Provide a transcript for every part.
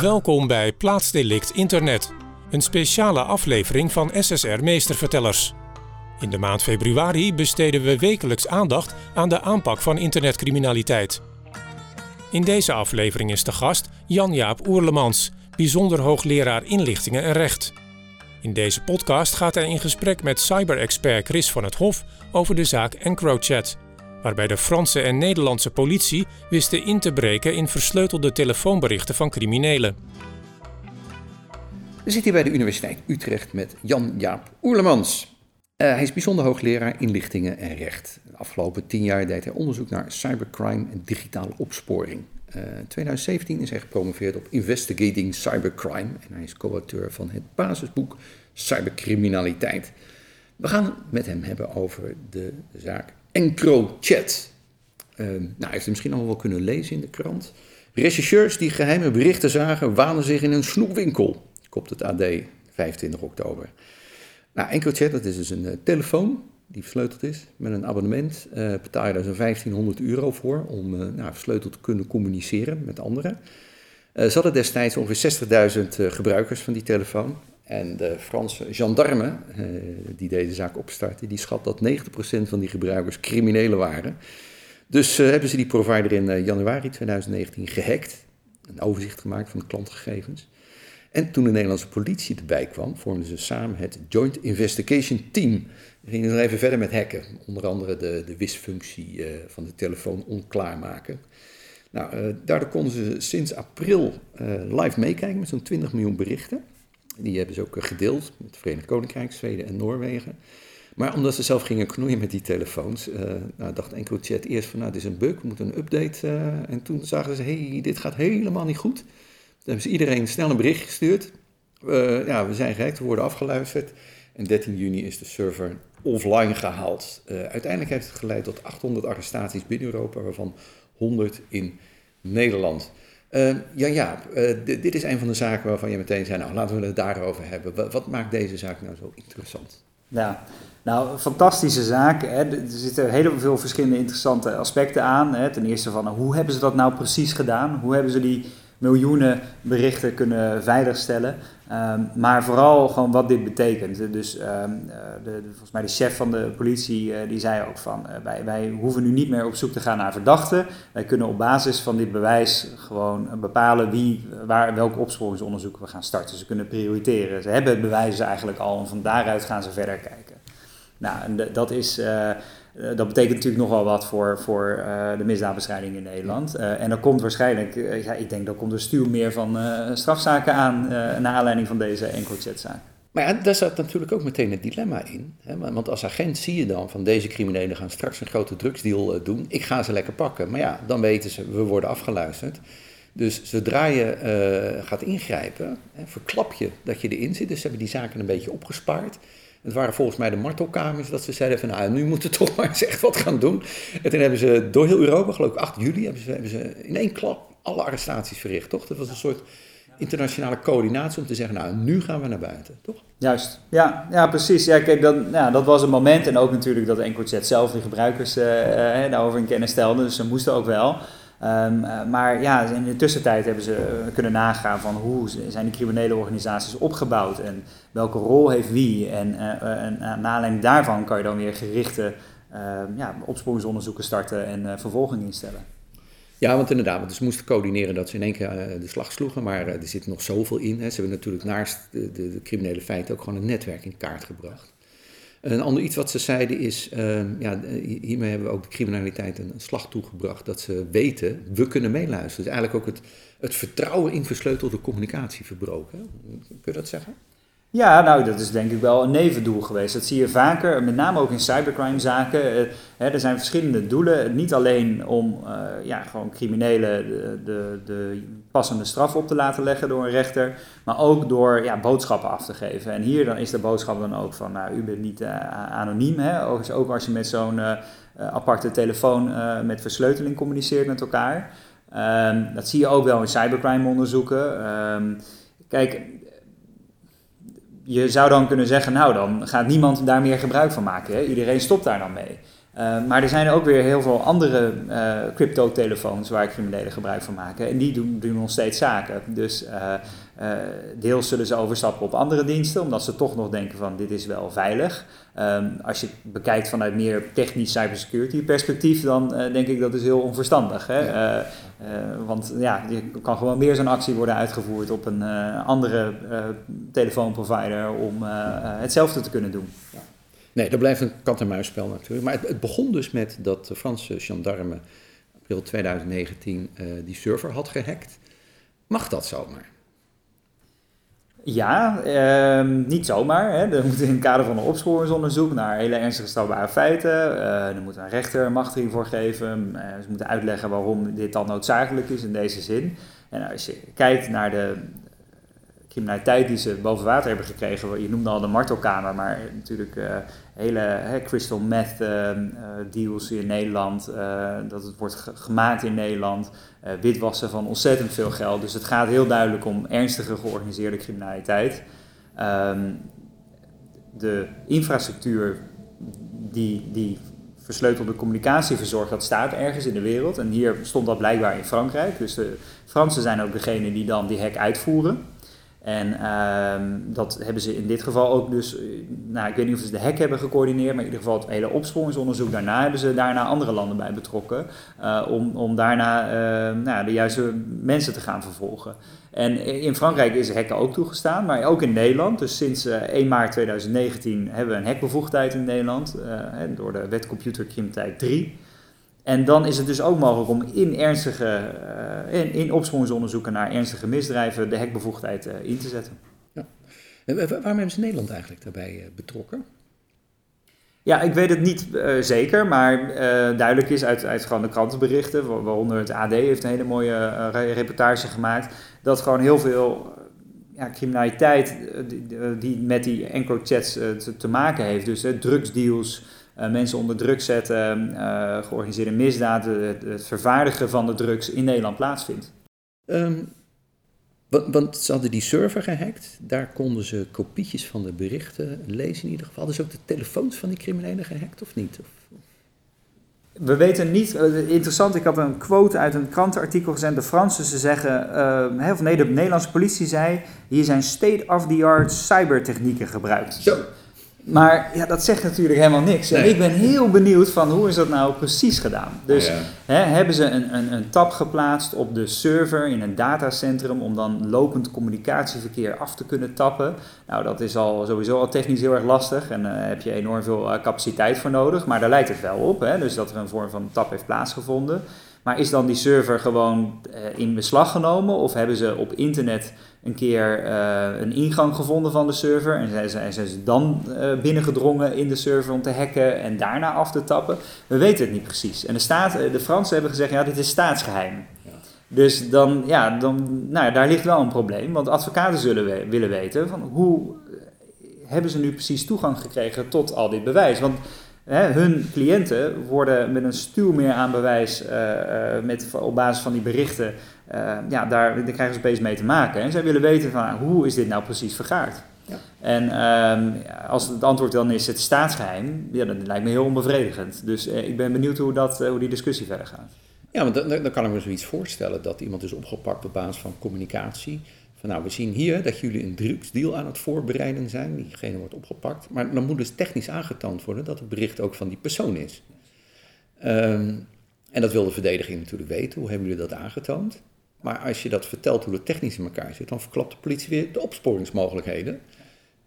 Welkom bij Plaatsdelict Internet, een speciale aflevering van SSR Meestervertellers. In de maand februari besteden we wekelijks aandacht aan de aanpak van internetcriminaliteit. In deze aflevering is de gast Jan-Jaap Oerlemans, bijzonder hoogleraar inlichtingen en recht. In deze podcast gaat hij in gesprek met cyberexpert Chris van het Hof over de zaak EncroChat, waarbij de Franse en Nederlandse politie wisten in te breken in versleutelde telefoonberichten van criminelen. We zitten hier bij de Universiteit Utrecht met Jan-Jaap Oerlemans. Uh, hij is bijzonder hoogleraar inlichtingen en recht. De afgelopen tien jaar deed hij onderzoek naar cybercrime en digitale opsporing. Uh, in 2017 is hij gepromoveerd op Investigating Cybercrime en hij is co-auteur van het basisboek Cybercriminaliteit. We gaan met hem hebben over de zaak EncroChat. Uh, nou, hij heeft het misschien al wel kunnen lezen in de krant. Rechercheurs die geheime berichten zagen, wanen zich in een snoepwinkel. Kopt het AD 25 oktober. Nou, EncroChat, dat is dus een uh, telefoon die versleuteld is met een abonnement. Uh, betaal je daar zo'n 1500 euro voor om uh, nou, versleuteld te kunnen communiceren met anderen. Uh, ze hadden destijds ongeveer 60.000 gebruikers van die telefoon. En de Franse gendarme die deze zaak opstartte, die schat dat 90% van die gebruikers criminelen waren. Dus hebben ze die provider in januari 2019 gehackt, een overzicht gemaakt van de klantgegevens. En toen de Nederlandse politie erbij kwam, vormden ze samen het Joint Investigation Team. We gingen nog even verder met hacken. Onder andere de, de wisfunctie van de telefoon onklaarmaken. Nou, daardoor konden ze sinds april live meekijken met zo'n 20 miljoen berichten. Die hebben ze ook gedeeld met het Verenigd Koninkrijk, Zweden en Noorwegen. Maar omdat ze zelf gingen knoeien met die telefoons, nou, dacht EncroChat eerst van, nou, dit is een bug, we moeten een update. en toen zagen ze, hey, dit gaat helemaal niet goed. Toen hebben ze iedereen snel een bericht gestuurd. Uh, ja, we zijn gehackt, we worden afgeluisterd. En 13 juni is de server offline gehaald. Uh, uiteindelijk heeft het geleid tot 800 arrestaties binnen Europa, waarvan 100 in Nederland. Ja, ja dit is een van de zaken waarvan je meteen zei, nou laten we het daarover hebben. Wat, maakt deze zaak nou zo interessant? Ja, nou, fantastische zaak. Hè. Er zitten heel veel verschillende interessante aspecten aan. Hè. Ten eerste van, hoe hebben ze dat nou precies gedaan? Hoe hebben ze die miljoenen berichten kunnen veiligstellen. Um, maar vooral gewoon wat dit betekent. Dus um, de, de, volgens mij de chef van de politie uh, die zei ook van uh, wij, wij hoeven nu niet meer op zoek te gaan naar verdachten. Wij kunnen op basis van dit bewijs gewoon bepalen wie, waar, welke opsporingsonderzoeken we gaan starten. Ze kunnen prioriteren. Ze hebben het bewijs eigenlijk al en van daaruit gaan ze verder kijken. Nou, en dat is... dat betekent natuurlijk nogal wat voor, voor uh, de misdaadbestrijding in Nederland. Uh, en er komt waarschijnlijk, ja, ik denk dat komt er stuur meer van strafzaken aan naar aanleiding van deze EncroChat-zaak. Maar ja, daar zat natuurlijk ook meteen het dilemma in. Hè? Want als agent zie je dan van deze criminelen gaan straks een grote drugsdeal doen. Ik ga ze lekker pakken. Maar ja, dan weten ze, we worden afgeluisterd. Dus zodra je gaat ingrijpen, hè, verklap je dat je erin zit. Dus ze hebben die zaken een beetje opgespaard. Het waren volgens mij de martelkamers dat ze zeiden van nou, nu moeten we toch maar eens echt wat gaan doen. En toen hebben ze door heel Europa, geloof ik 8 juli, hebben ze, hebben ze in één klap alle arrestaties verricht, toch? Dat was een soort internationale coördinatie om te zeggen, nou, nu gaan we naar buiten, toch? Juist, ja, ja precies. Ja, kijk, dan, ja, dat was een moment en ook natuurlijk dat EncroChat zelf de gebruikers uh, daarover in kennis stelde, dus ze moesten ook wel. Um, uh, maar ja, in de tussentijd hebben ze kunnen nagaan van hoe zijn die criminele organisaties opgebouwd en welke rol heeft wie. En, uh, en naar aanleiding daarvan kan je dan weer gerichte ja, opsporingsonderzoeken starten en vervolging instellen. Ja, want inderdaad, want ze moesten coördineren dat ze in één keer de slag sloegen, maar er zit nog zoveel in. Hè. Ze hebben natuurlijk naast de, de, de criminele feiten ook gewoon een netwerk in kaart gebracht. Een ander iets wat ze zeiden is, uh, ja, hiermee hebben we ook de criminaliteit een, slag toegebracht. Dat ze weten, we kunnen meeluisteren. Dus eigenlijk ook het, het vertrouwen in versleutelde communicatie verbroken. Kun je dat zeggen? Ja, nou, dat is denk ik wel een nevendoel geweest. Dat zie je vaker, met name ook in cybercrime-zaken. Uh, er zijn verschillende doelen. Niet alleen om uh, ja, gewoon criminelen de, de, de, passende straf op te laten leggen door een rechter, maar ook door ja, boodschappen af te geven. En hier dan is de boodschap dan ook van, nou, u bent niet uh, anoniem. Hè? Ook, als je met zo'n aparte telefoon met versleuteling communiceert met elkaar. Um, dat zie je ook wel in cybercrime-onderzoeken. Um, kijk je zou dan kunnen zeggen, nou dan gaat niemand daar meer gebruik van maken. Hè? Iedereen stopt daar dan mee. Uh, maar er zijn ook weer heel veel andere uh, crypto-telefoons waar criminelen gebruik van maken. En die doen, doen nog steeds zaken. Dus uh, deels zullen ze overstappen op andere diensten, omdat ze toch nog denken van dit is wel veilig. Um, als je het bekijkt vanuit meer technisch cybersecurity perspectief, dan denk ik dat is heel onverstandig. Hè? Ja. want ja, je kan gewoon meer zo'n actie worden uitgevoerd op een andere telefoonprovider om hetzelfde te kunnen doen. Ja. Nee, dat blijft een kat-en-muisspel natuurlijk. Maar het, het, begon dus met dat de Franse gendarme april 2019 uh, die server had gehackt. Mag dat zomaar? Ja, eh, niet zomaar. Hè. Er moet in het kader van een opsporingsonderzoek naar hele ernstige strafbare feiten. Uh, er moet een rechter machtiging voor geven. Uh, ze moeten uitleggen waarom dit dan noodzakelijk is in deze zin. En als je kijkt naar de criminaliteit die ze boven water hebben gekregen. Je noemde al de martelkamer, maar natuurlijk uh, hele crystal meth uh, deals in Nederland. dat het wordt gemaakt in Nederland. witwassen van ontzettend veel geld. Dus het gaat heel duidelijk om ernstige georganiseerde criminaliteit. Um, de infrastructuur die, die versleutelde communicatie verzorgt, dat staat ergens in de wereld. En hier stond dat blijkbaar in Frankrijk. Dus de Fransen zijn ook degene die dan die hack uitvoeren. En um, dat hebben ze in dit geval ook dus, eh, nou ik weet niet of ze de hack hebben gecoördineerd, maar in ieder geval het hele opsporingsonderzoek daarna hebben ze daarna andere landen bij betrokken. Uh, om, om daarna uh, nou, de juiste mensen te gaan vervolgen. En in Frankrijk is hacken ook toegestaan, maar ook in Nederland. Dus sinds 1 maart 2019 hebben we een hackbevoegdheid in Nederland door de wet computercriminaliteit 3. En dan is het dus ook mogelijk om in ernstige, uh, in, in opsporingsonderzoeken naar ernstige misdrijven de hekbevoegdheid uh, in te zetten. Ja. waarom hebben ze Nederland eigenlijk daarbij uh, betrokken? Ja, ik weet het niet zeker, maar duidelijk is uit, uit gewoon de krantenberichten, waaronder het AD heeft een hele mooie reportage gemaakt, dat gewoon heel veel ja, criminaliteit die, die, met die encrochats te, te, maken heeft, dus drugsdeals, mensen onder druk zetten, uh, georganiseerde misdaden, het, het, vervaardigen van de drugs in Nederland plaatsvindt. Um, want, ze hadden die server gehackt, daar konden ze kopietjes van de berichten lezen in ieder geval. Hadden ze ook de telefoons van die criminelen gehackt of niet? Of? We weten niet, interessant, ik had een quote uit een krantenartikel gezet. De Fransen ze zeggen, uh, of nee, de Nederlandse politie zei, hier zijn state-of-the-art cybertechnieken gebruikt. Zo. Maar ja, dat zegt natuurlijk helemaal niks. En ik ben heel benieuwd van hoe is dat nou precies gedaan. Dus oh hè, hebben ze een, een, een tab geplaatst op de server in een datacentrum om dan lopend communicatieverkeer af te kunnen tappen. Nou, dat is al sowieso al technisch heel erg lastig en daar uh, heb je enorm veel uh, capaciteit voor nodig. Maar daar lijkt het wel op, hè, dus dat er een vorm van tab heeft plaatsgevonden. Maar is dan die server gewoon uh, in beslag genomen of hebben ze op internet een keer uh, een ingang gevonden van de server en zijn, ze dan uh, binnengedrongen in de server om te hacken en daarna af te tappen? We weten het niet precies. En de, staat, de Fransen hebben gezegd, ja, dit is staatsgeheim. Ja. Dus dan, ja, dan, nou, daar ligt wel een probleem, want advocaten zullen we, willen weten van hoe hebben ze nu precies toegang gekregen tot al dit bewijs? Want hun cliënten worden met een stuw meer aan bewijs uh, met, op basis van die berichten, uh, ja, daar, daar krijgen ze opeens mee te maken. En zij willen weten van hoe is dit nou precies vergaard. Ja. En ehm, als het antwoord dan is het staatsgeheim, ja, dat lijkt me heel onbevredigend. Dus ik ben benieuwd hoe, dat, hoe die discussie verder gaat. Ja, want dan, dan kan ik me zoiets voorstellen dat iemand is opgepakt op basis van communicatie van nou, we zien hier dat jullie een drugsdeal aan het voorbereiden zijn. Diegene wordt opgepakt. Maar dan moet dus technisch aangetoond worden dat het bericht ook van die persoon is. Um, en dat wil de verdediging natuurlijk weten. Hoe hebben jullie dat aangetoond? Maar als je dat vertelt hoe het technisch in elkaar zit, dan verklapt de politie weer de opsporingsmogelijkheden.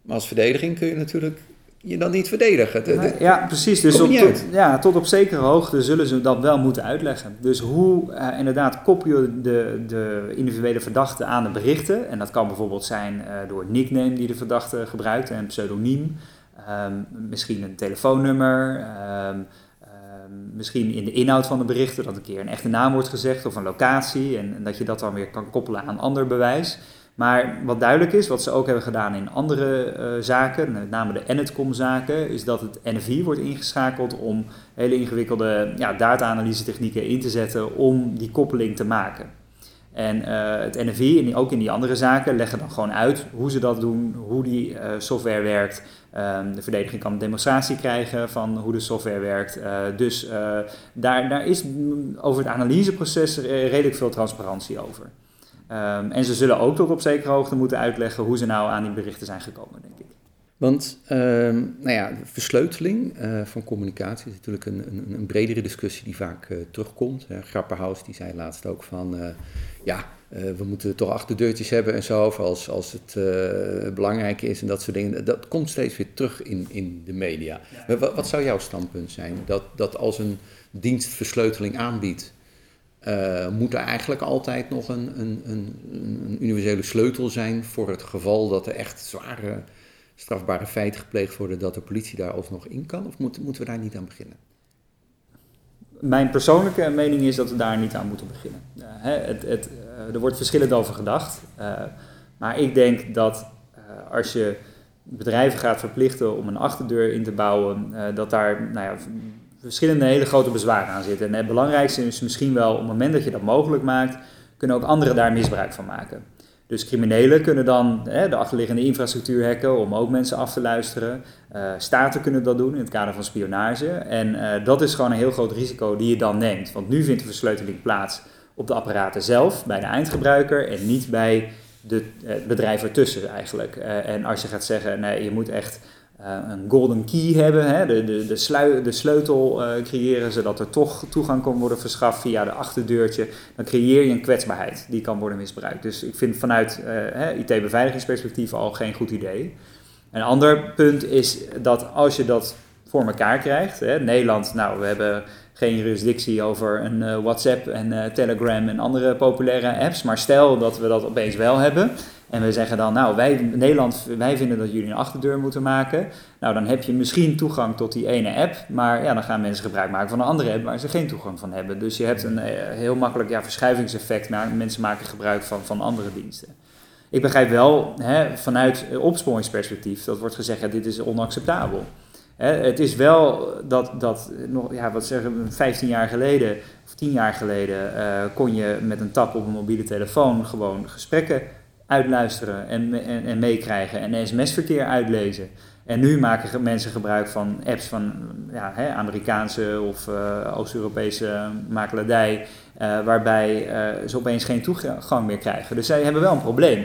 Maar als verdediging kun je natuurlijk je dan niet verdedigen. ja, precies. Dus op, tot, ja, tot op zekere hoogte zullen ze dat wel moeten uitleggen. Dus hoe uh, inderdaad koppel je de, de individuele verdachte aan de berichten. En dat kan bijvoorbeeld zijn uh, door het nickname die de verdachte gebruikt, een pseudoniem. Um, misschien een telefoonnummer. Um, misschien in de inhoud van de berichten dat een keer een echte naam wordt gezegd of een locatie. En, dat je dat dan weer kan koppelen aan ander bewijs. Maar wat duidelijk is, wat ze ook hebben gedaan in andere uh, zaken, met name de Enetcom-zaken, is dat het NFI wordt ingeschakeld om hele ingewikkelde ja, data-analyse technieken in te zetten om die koppeling te maken. En het NFI, en ook in die andere zaken, leggen dan gewoon uit hoe ze dat doen, hoe die software werkt. Ehm, de verdediging kan een demonstratie krijgen van hoe de software werkt. dus daar, daar is over het analyseproces redelijk veel transparantie over. Ehm, en ze zullen ook tot op zekere hoogte moeten uitleggen hoe ze nou aan die berichten zijn gekomen, denk ik. Want ehm, nou ja, versleuteling uh, van communicatie is natuurlijk een, een, een bredere discussie die vaak uh, terugkomt. Grapperhaus die zei laatst ook van, eh, ja, we moeten toch achterdeurtjes hebben en zo, als, als het belangrijk is en dat soort dingen. Dat komt steeds weer terug in, in de media. Wat, wat, zou jouw standpunt zijn? Dat, dat als een dienst versleuteling aanbiedt, moet er eigenlijk altijd nog een, een, een, een universele sleutel zijn voor het geval dat er echt zware strafbare feiten gepleegd worden, dat de politie daar alsnog in kan? Of moeten we daar niet aan beginnen? Mijn persoonlijke mening is dat we daar niet aan moeten beginnen. Uh, het, het, uh, er wordt verschillend over gedacht. Uh, maar ik denk dat als je bedrijven gaat verplichten om een achterdeur in te bouwen, dat daar nou ja, verschillende hele grote bezwaren aan zitten. En het belangrijkste is misschien wel, op het moment dat je dat mogelijk maakt, kunnen ook anderen daar misbruik van maken. Dus criminelen kunnen dan hè, de achterliggende infrastructuur hacken om ook mensen af te luisteren. Uh, staten kunnen dat doen in het kader van spionage. En uh, dat is gewoon een heel groot risico die je dan neemt. Want nu vindt de versleuteling plaats op de apparaten zelf, bij de eindgebruiker en niet bij de, het bedrijf ertussen eigenlijk. En als je gaat zeggen, nee, je moet echt een golden key hebben, hè, de, de, de, de sleutel uh, creëren zodat er toch toegang kan worden verschaft via de achterdeurtje, dan creëer je een kwetsbaarheid die kan worden misbruikt. Dus ik vind vanuit uh, IT-beveiligingsperspectief al geen goed idee. Een ander punt is dat als je dat voor elkaar krijgt, hè, Nederland, nou we hebben geen jurisdictie over een WhatsApp en Telegram en andere populaire apps, maar stel dat we dat opeens wel hebben en we zeggen dan, nou, wij, Nederland, wij vinden dat jullie een achterdeur moeten maken. Nou, dan heb je misschien toegang tot die ene app, maar ja, dan gaan mensen gebruik maken van een andere app waar ze geen toegang van hebben. Dus je hebt een eh, heel makkelijk ja, verschuivingseffect, maar mensen maken gebruik van, van andere diensten. Ik begrijp wel, hè, vanuit opsporingsperspectief, dat wordt gezegd, ja, dit is onacceptabel. Hè, het is wel dat, dat nog, ja, wat zeggen we, 15 jaar geleden of 10 jaar geleden uh, kon je met een tap op een mobiele telefoon gewoon gesprekken uitluisteren en, en, en meekrijgen en sms-verkeer uitlezen. En nu maken mensen gebruik van apps van ja, hè, Amerikaanse of uh, Oost-Europese makelaardij, uh, waarbij ze opeens geen toegang meer krijgen. Dus zij hebben wel een probleem.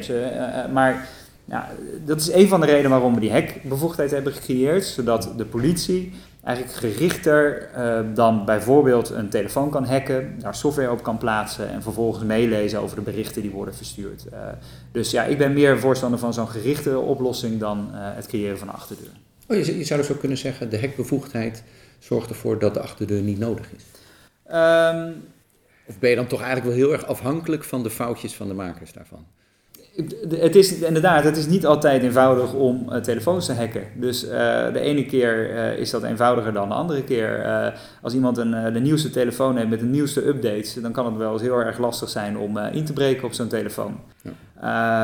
Maar ja, dat is een van de redenen waarom we die hackbevoegdheid hebben gecreëerd, zodat de politie eigenlijk gerichter uh, dan bijvoorbeeld een telefoon kan hacken, daar software op kan plaatsen en vervolgens meelezen over de berichten die worden verstuurd. Uh, dus ja, ik ben meer voorstander van zo'n gerichte oplossing dan uh, het creëren van een achterdeur. Oh, je, je, zou dus ook kunnen zeggen, de hackbevoegdheid zorgt ervoor dat de achterdeur niet nodig is. Um, of ben je dan toch eigenlijk wel heel erg afhankelijk van de foutjes van de makers daarvan? Het is inderdaad, het is niet altijd eenvoudig om uh, telefoons te hacken. Dus uh, de ene keer uh, is dat eenvoudiger dan de andere keer. als iemand een, de nieuwste telefoon heeft met de nieuwste updates, dan kan het wel eens heel erg lastig zijn om in te breken op zo'n telefoon. Ja.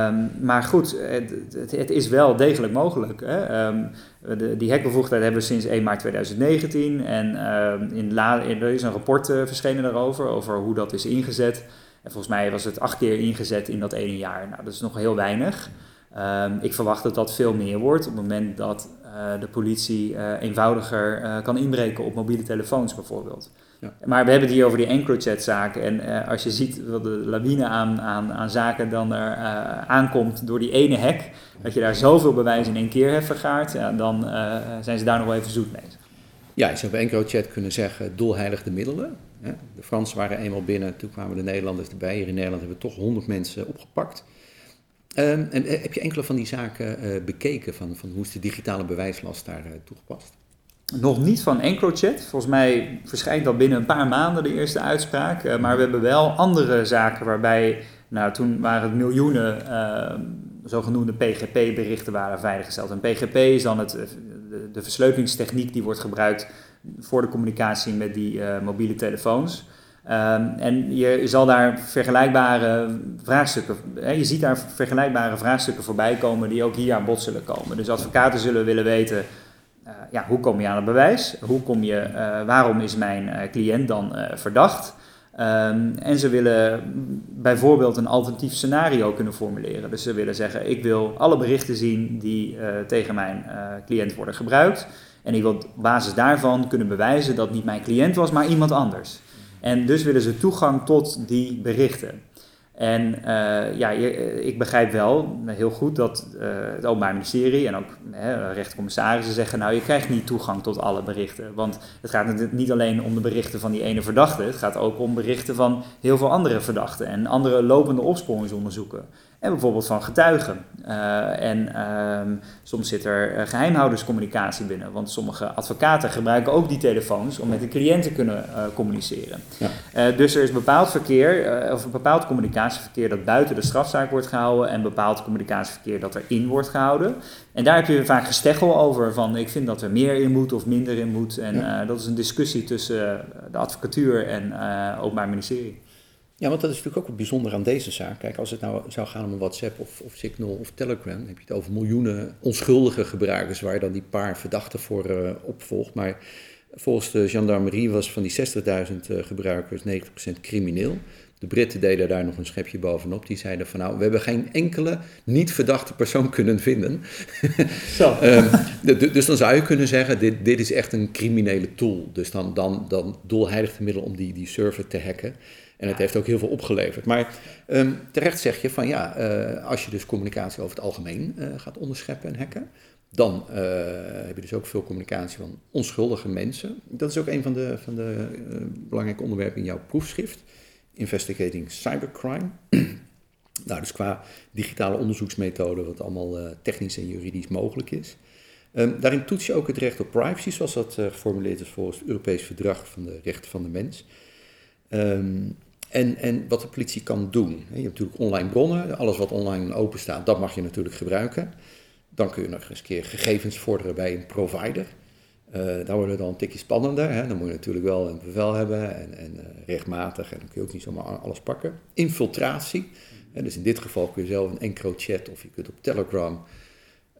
Um, maar goed, het, het, het, is wel degelijk mogelijk. Hè? Um, de, die hackbevoegdheid hebben we sinds 1 maart 2019 en uh, in la, er is een rapport verschenen daarover, over hoe dat is ingezet. En volgens mij was het acht keer ingezet in dat ene jaar. Nou, dat is nog heel weinig. Um, ik verwacht dat dat veel meer wordt op het moment dat uh, de politie uh, eenvoudiger uh, kan inbreken op mobiele telefoons bijvoorbeeld. Ja. Maar we hebben het hier over die EncroChat zaken. En als je ziet wat de lawine aan, aan, aan zaken dan er aankomt door die ene hack, dat je daar zoveel bewijs in één keer hebt vergaard, ja, dan zijn ze daar nog wel even zoet mee. Ja, je zou bij EncroChat kunnen zeggen, doelheilig de middelen. De Fransen waren eenmaal binnen, toen kwamen de Nederlanders erbij. Hier in Nederland hebben we toch 100 mensen opgepakt. Um, en eh, heb je enkele van die zaken uh, bekeken, van, van hoe is de digitale bewijslast daar uh, toegepast? Nog niet van EncroChat. Volgens mij verschijnt al binnen een paar maanden de eerste uitspraak. Maar we hebben wel andere zaken waarbij, nou toen waren het miljoenen ehm, zogenoemde PGP-berichten waren veiliggesteld. En PGP is dan het, de, versleutelingstechniek die wordt gebruikt voor de communicatie met die uh, mobiele telefoons. Um, en je zal daar vergelijkbare vraagstukken, hè, je ziet daar vergelijkbare vraagstukken voorbij komen die ook hier aan bod zullen komen. Dus advocaten zullen willen weten, uh, ja, hoe kom je aan het bewijs? Hoe kom je, uh, waarom is mijn cliënt dan verdacht? Ehm, en ze willen bijvoorbeeld een alternatief scenario kunnen formuleren. Dus ze willen zeggen: ik wil alle berichten zien die uh, tegen mijn uh, cliënt worden gebruikt. En ik wil op basis daarvan kunnen bewijzen dat niet mijn cliënt was, maar iemand anders. En dus willen ze toegang tot die berichten. En uh, ja, eh, ik begrijp wel heel goed dat uh, het Openbaar Ministerie en ook uh, rechtercommissarissen zeggen: Nou, je krijgt niet toegang tot alle berichten. Want het gaat niet alleen om de berichten van die ene verdachte, het gaat ook om berichten van heel veel andere verdachten en andere lopende opsporingsonderzoeken. En bijvoorbeeld van getuigen. Uh, en uh, soms zit er uh, geheimhouderscommunicatie binnen. Want sommige advocaten gebruiken ook die telefoons om met de cliënt te kunnen uh, communiceren. Ja. dus er is bepaald verkeer, of een bepaald communicatieverkeer dat buiten de strafzaak wordt gehouden. En bepaald communicatieverkeer dat erin wordt gehouden. En daar heb je vaak gesteggel over. Van ik vind dat er meer in moet of minder in moet. En ja. dat is een discussie tussen de advocatuur en het Openbaar Ministerie. Ja, want dat is natuurlijk ook bijzonder aan deze zaak. Kijk, als het nou zou gaan om een WhatsApp of, of Signal of Telegram, dan heb je het over miljoenen onschuldige gebruikers waar je dan die paar verdachten voor uh, opvolgt. Maar volgens de gendarmerie was van die 60.000 uh, gebruikers 90% crimineel. De Britten deden daar nog een schepje bovenop. Die zeiden van nou, we hebben geen enkele niet verdachte persoon kunnen vinden. Zo. um, dus dan zou je kunnen zeggen, dit, dit is echt een criminele tool. Dus dan, dan, dan doelheilig middel om die, die server te hacken. En het heeft ook heel veel opgeleverd. Maar um, terecht zeg je van ja, uh, als je dus communicatie over het algemeen uh, gaat onderscheppen en hacken, dan uh, heb je dus ook veel communicatie van onschuldige mensen. Dat is ook een van de, van de belangrijke onderwerpen in jouw proefschrift, Investigating Cybercrime. nou, dus qua digitale onderzoeksmethode, wat allemaal technisch en juridisch mogelijk is. Um, daarin toets je ook het recht op privacy, zoals dat geformuleerd is volgens het Europees Verdrag van de Rechten van de Mens. Um, en, en wat de politie kan doen. Je hebt natuurlijk online bronnen, alles wat online open staat, dat mag je natuurlijk gebruiken. Dan kun je nog eens een keer gegevens vorderen bij een provider. Uh, daar wordt het dan een tikje spannender. Hè? Dan moet je natuurlijk wel een bevel hebben en, en uh, rechtmatig. En dan kun je ook niet zomaar alles pakken. Infiltratie. Hè? Dus in dit geval kun je zelf een EncroChat of je kunt op Telegram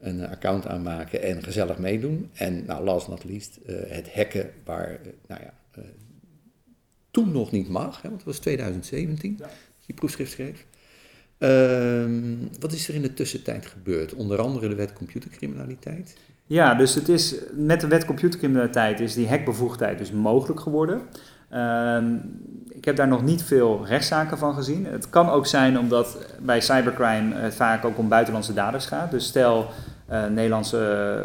een uh, account aanmaken en gezellig meedoen. En nou, last not least, het hacken waar nou ja, toen nog niet mag, hè, want het was 2017 ja. dat je proefschrift schreef. Uh, wat is er in de tussentijd gebeurd? Onder andere de wet computercriminaliteit. Ja, dus het is, met de wet computercriminaliteit is die hackbevoegdheid dus mogelijk geworden. Uh, ik heb daar nog niet veel rechtszaken van gezien. Het kan ook zijn omdat bij cybercrime het vaak ook om buitenlandse daders gaat. Dus stel, Nederlandse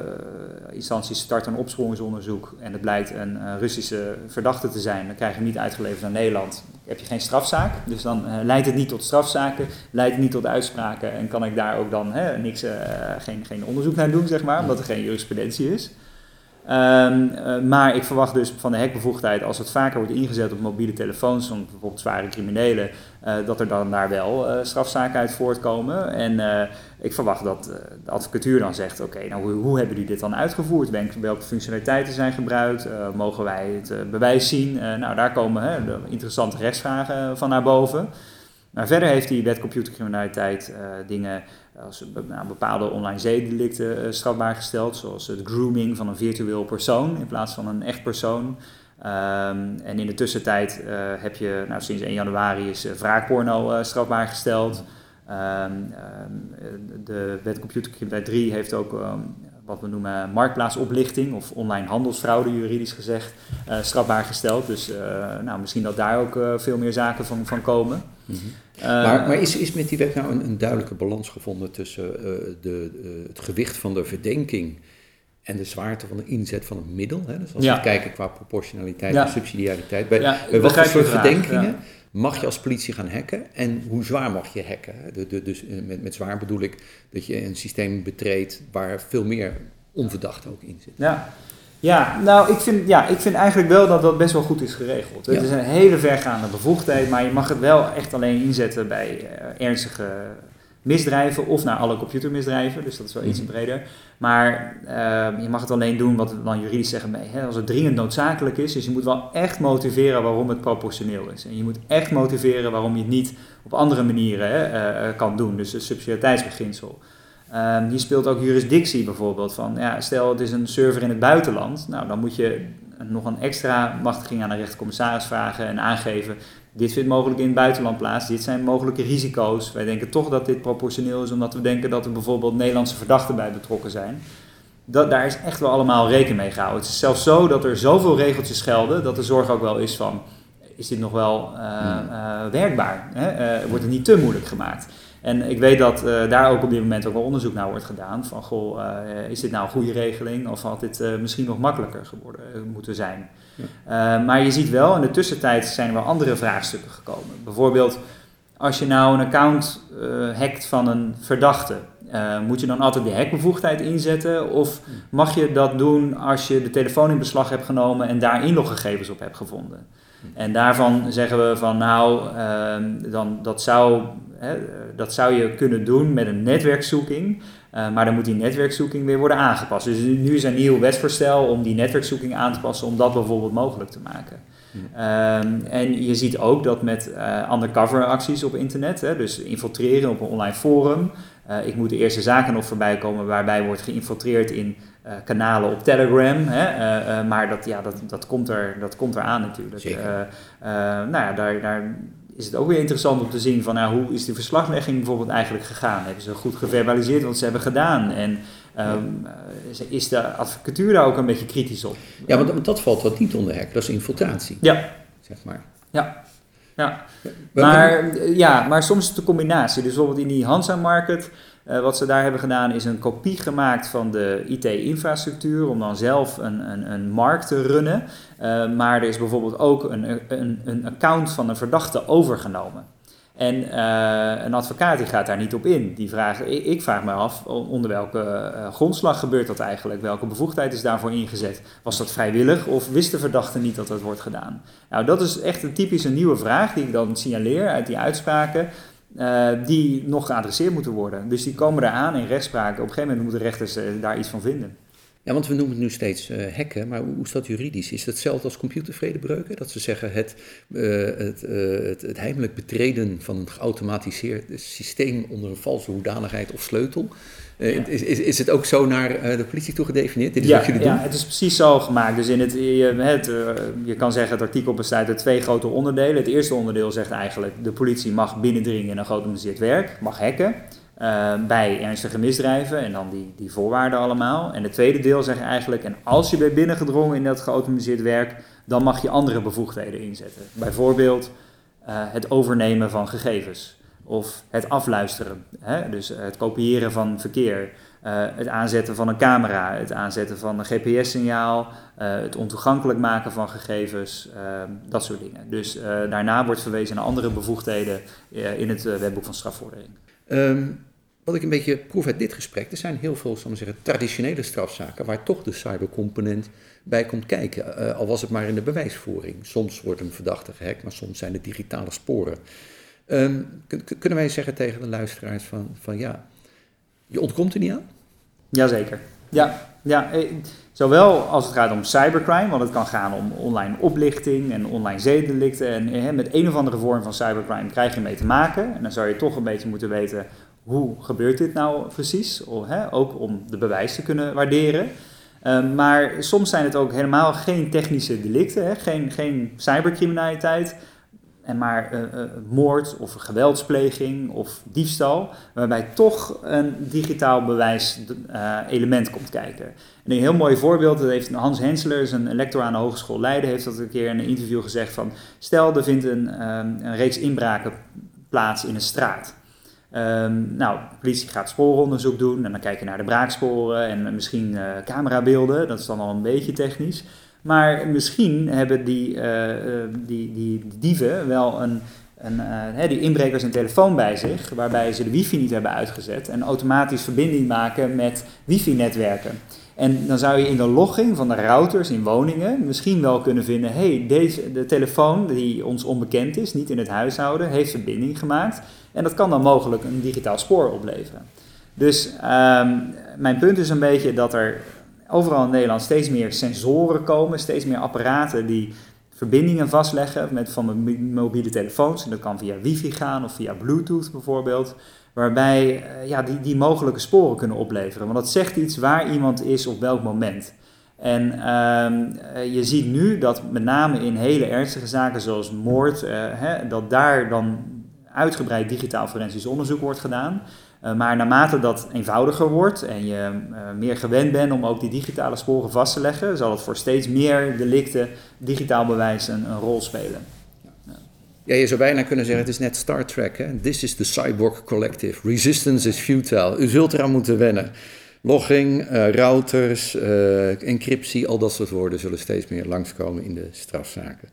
uh, instanties starten een opsporingsonderzoek en het blijkt een uh, Russische verdachte te zijn, dan krijg je hem niet uitgeleverd naar Nederland. Heb je geen strafzaak, dus dan leidt het niet tot strafzaken, leidt het niet tot uitspraken en kan ik daar ook dan niks, geen, geen onderzoek naar doen, zeg maar, omdat er geen jurisprudentie is. Um, uh, maar ik verwacht dus van de hekbevoegdheid, als het vaker wordt ingezet op mobiele telefoons van bijvoorbeeld zware criminelen, uh, dat er dan daar wel uh, strafzaken uit voortkomen. En ik verwacht dat de advocatuur dan zegt, oké, nou hoe, hoe, hebben jullie dit dan uitgevoerd? Welke functionaliteiten zijn gebruikt? mogen wij het bewijs zien? nou, daar komen hè, interessante rechtsvragen van naar boven. Maar verder heeft die wet computercriminaliteit dingen als nou, bepaalde online zedelicten uh, strafbaar gesteld, zoals het grooming van een virtueel persoon in plaats van een echt persoon. Um, en in de tussentijd uh, heb je, nou, sinds 1 januari is uh, wraakporno strafbaar gesteld. Um, de wet computercriminaliteit 3 heeft ook um, wat we noemen marktplaatsoplichting of online handelsfraude, juridisch gezegd, strafbaar gesteld. Dus nou, misschien dat daar ook veel meer zaken van, van komen. Mm -hmm. maar, maar is, is met die wet nou een, een duidelijke balans gevonden tussen uh, de, uh, het gewicht van de verdenking en de zwaarte van de inzet van het middel? Hè? Dus als ja. we kijken qua proportionaliteit ja. en subsidiariteit, bij, ja, bij wat voor soort verdenkingen mag je als politie gaan hacken en hoe zwaar mag je hacken? De, de, dus met, met zwaar bedoel ik dat je een systeem betreedt waar veel meer onverdacht ook in zit. Ja, ja, nou, ik vind, ja, ik vind eigenlijk wel dat dat best wel goed is geregeld. Het is een hele vergaande bevoegdheid, maar je mag het wel echt alleen inzetten bij uh, ernstige misdrijven of naar alle computermisdrijven, dus dat is wel iets mhm. breder. Maar uh, je mag het alleen doen wat we dan juridisch zeggen, hè, als het dringend noodzakelijk is. Dus je moet wel echt motiveren waarom het proportioneel is. En je moet echt motiveren waarom je het niet op andere manieren hè, uh, kan doen, dus het subsidiariteitsbeginsel. Um, hier speelt ook jurisdictie bijvoorbeeld van, ja, stel het is een server in het buitenland, nou dan moet je nog een extra machtiging aan de rechtercommissaris vragen en aangeven dit vindt mogelijk in het buitenland plaats, dit zijn mogelijke risico's. Wij denken toch dat dit proportioneel is, omdat we denken dat er bijvoorbeeld Nederlandse verdachten bij betrokken zijn. Dat, daar is echt wel allemaal rekening mee gehouden. Het is zelfs zo dat er zoveel regeltjes gelden, dat de zorg ook wel is van, is dit nog wel uh, werkbaar? Hè? wordt het niet te moeilijk gemaakt? En ik weet dat uh, daar ook op dit moment ook wel onderzoek naar wordt gedaan. Van goh, uh, is dit nou een goede regeling of had dit uh, misschien nog makkelijker geworden, moeten zijn? Ja. maar je ziet wel, in de tussentijd zijn er wel andere vraagstukken gekomen. Bijvoorbeeld, als je nou een account hackt van een verdachte, moet je dan altijd de hackbevoegdheid inzetten? Of mag je dat doen als je de telefoon in beslag hebt genomen en daar inloggegevens op hebt gevonden? En daarvan zeggen we van nou, ehm, dan, dat zou Hè, dat zou je kunnen doen met een netwerkzoeking. Uh, maar dan moet die netwerkzoeking weer worden aangepast. Dus nu is er een nieuw wetsvoorstel om die netwerkzoeking aan te passen, om dat bijvoorbeeld mogelijk te maken. Um, en je ziet ook dat met uh, undercover acties op internet, hè, dus infiltreren op een online forum. Uh, ik moet de eerste zaken nog voorbij komen waarbij wordt geïnfiltreerd in kanalen op Telegram. Hè, maar dat, ja, dat, dat, komt er, dat komt er aan natuurlijk. nou ja, daar, daar is het ook weer interessant om te zien van nou, hoe is die verslaglegging bijvoorbeeld eigenlijk gegaan? Hebben ze goed geverbaliseerd wat ze hebben gedaan? En um, is de advocatuur daar ook een beetje kritisch op? Ja, want, dat valt wat niet onder hek, dat is infiltratie. Ja. Zeg maar. Ja. Ja. Maar, ja, maar soms is het een combinatie. Dus bijvoorbeeld in die Hansa Market uh, wat ze daar hebben gedaan is een kopie gemaakt van de IT-infrastructuur om dan zelf een, een, een markt te runnen. Uh, maar er is bijvoorbeeld ook een, een, een account van een verdachte overgenomen. En uh, een advocaat die gaat daar niet op in. Die vraagt, ik, vraag me af onder welke grondslag gebeurt dat eigenlijk? Welke bevoegdheid is daarvoor ingezet? Was dat vrijwillig of wist de verdachte niet dat dat wordt gedaan? Nou, dat is echt een typische nieuwe vraag die ik dan signaleer uit die uitspraken. Uh, die nog geadresseerd moeten worden. Dus die komen eraan in rechtspraak. Op een gegeven moment moeten rechters uh, daar iets van vinden. Ja, want we noemen het nu steeds uh, hacken, maar hoe, is dat juridisch? Is het hetzelfde als computervredebreuken? Dat ze zeggen het, het, het, het heimelijk betreden van een geautomatiseerd systeem onder een valse hoedanigheid of sleutel. Uh, is, is, is het ook zo naar de politie toe gedefinieerd? Dit is ja, wat jullie doen? ja, het is precies zo gemaakt. Dus in het, je, het, je kan zeggen het artikel bestaat uit twee grote onderdelen. Het eerste onderdeel zegt eigenlijk de politie mag binnendringen in een geautomatiseerd werk, mag hacken. Bij ernstige misdrijven en dan die, die voorwaarden allemaal. En het tweede deel zegt eigenlijk, en als je bent binnengedrongen in dat geautomatiseerd werk, dan mag je andere bevoegdheden inzetten. Bijvoorbeeld het overnemen van gegevens of het afluisteren. Hè? Dus het kopiëren van verkeer, het aanzetten van een camera, het aanzetten van een GPS-signaal, het ontoegankelijk maken van gegevens, uh, dat soort dingen. Dus daarna wordt verwezen naar andere bevoegdheden in het wetboek van strafvordering. Um, wat ik een beetje proef uit dit gesprek, er zijn heel veel zal zeggen, traditionele strafzaken waar toch de cybercomponent bij komt kijken. al was het maar in de bewijsvoering. Soms wordt een verdachte gehackt, maar soms zijn het digitale sporen. Um, kunnen wij zeggen tegen de luisteraars van, van ja, je ontkomt er niet aan? Jazeker. Ja, ja, eh, zowel als het gaat om cybercrime, want het kan gaan om online oplichting en online zedendelicten. En eh, met een of andere vorm van cybercrime krijg je mee te maken. En dan zou je toch een beetje moeten weten hoe gebeurt dit nou precies. Of, hè, ook om de bewijs te kunnen waarderen. Um, maar soms zijn het ook helemaal geen technische delicten, hè, geen, geen cybercriminaliteit en maar uh, uh, moord of gewelds,pleging of diefstal, waarbij toch een digitaal bewijselement uh, komt kijken. En een heel mooi voorbeeld, dat heeft Hans Hensler, een lector aan de Hogeschool Leiden, heeft dat een keer in een interview gezegd van, stel er vindt een, um, een reeks inbraken plaats in een straat. Um, nou, de politie gaat sporenonderzoek doen en dan kijk je naar de braaksporen en misschien camerabeelden, dat is dan al een beetje technisch. Maar misschien hebben die, uh, die, die dieven wel een, een die inbrekers een telefoon bij zich, waarbij ze de wifi niet hebben uitgezet en automatisch verbinding maken met wifi-netwerken. En dan zou je in de logging van de routers in woningen misschien wel kunnen vinden: hey, deze, de telefoon die ons onbekend is, niet in het huishouden, heeft verbinding gemaakt. En dat kan dan mogelijk een digitaal spoor opleveren. Dus um, mijn punt is een beetje dat er overal in Nederland steeds meer sensoren komen, steeds meer apparaten die verbindingen vastleggen met van mobiele telefoons. En dat kan via wifi gaan of via bluetooth bijvoorbeeld. Waarbij uh, ja, die, die mogelijke sporen kunnen opleveren. Want dat zegt iets waar iemand is op welk moment. En ehm, eh, je ziet nu dat met name in hele ernstige zaken zoals moord, hè, dat daar dan uitgebreid digitaal forensisch onderzoek wordt gedaan. Maar naarmate dat eenvoudiger wordt en je meer gewend bent om ook die digitale sporen vast te leggen, zal het voor steeds meer delicten digitaal bewijs een rol spelen. Je zou bijna kunnen zeggen, het is net Star Trek. Hè? This is the Cyborg Collective. Resistance is futile. U zult eraan moeten wennen. Logging, uh, routers, uh, encryptie, al dat soort woorden zullen steeds meer langskomen in de strafzaken.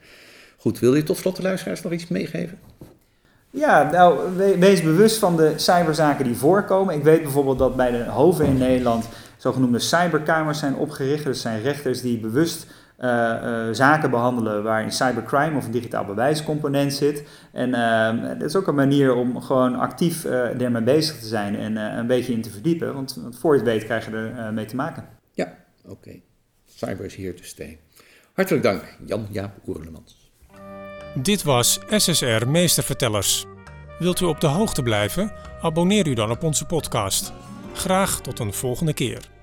Goed, wil je tot slot de luisteraars nog iets meegeven? Ja, nou, wees bewust van de cyberzaken die voorkomen. Ik weet bijvoorbeeld dat bij de hoven in Nederland zogenoemde cyberkamers zijn opgericht. Dat zijn rechters die bewust uh, uh, zaken behandelen waarin cybercrime of een digitaal bewijscomponent zit. En uh, dat is ook een manier om gewoon actief ermee bezig te zijn en een beetje in te verdiepen. Want, want, voor je het weet krijg je er mee te maken. Ja, oké. Cyber is here to stay. Hartelijk dank, Jan-Jaap Oerlemans. Dit was SSR Meestervertellers. Wilt u op de hoogte blijven? Abonneer u dan op onze podcast. Graag tot een volgende keer.